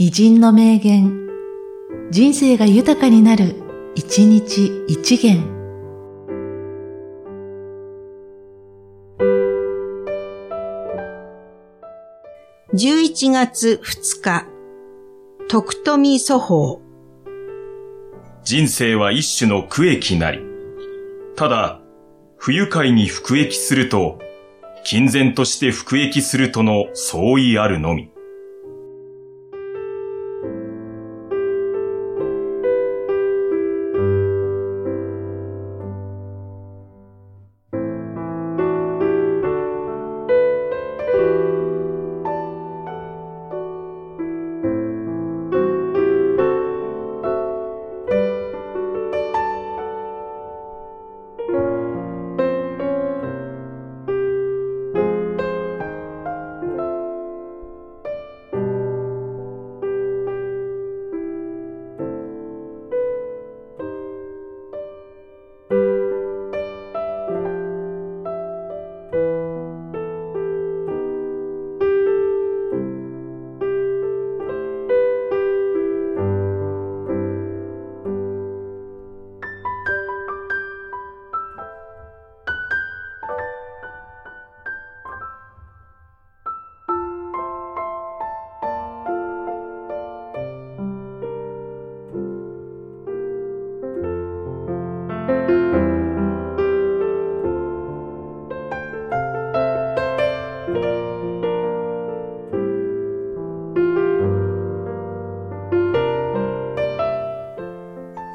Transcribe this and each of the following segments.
偉人の名言、人生が豊かになる、一日一元。11月2日、徳富祖法。人生は一種の苦役なり。ただ、不愉快に服役すると、金銭として服役するとの相違あるのみ。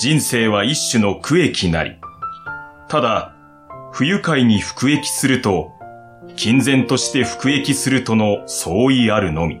人生は一種の苦役なり。ただ、不愉快に服役すると、金然として服役するとの相違あるのみ。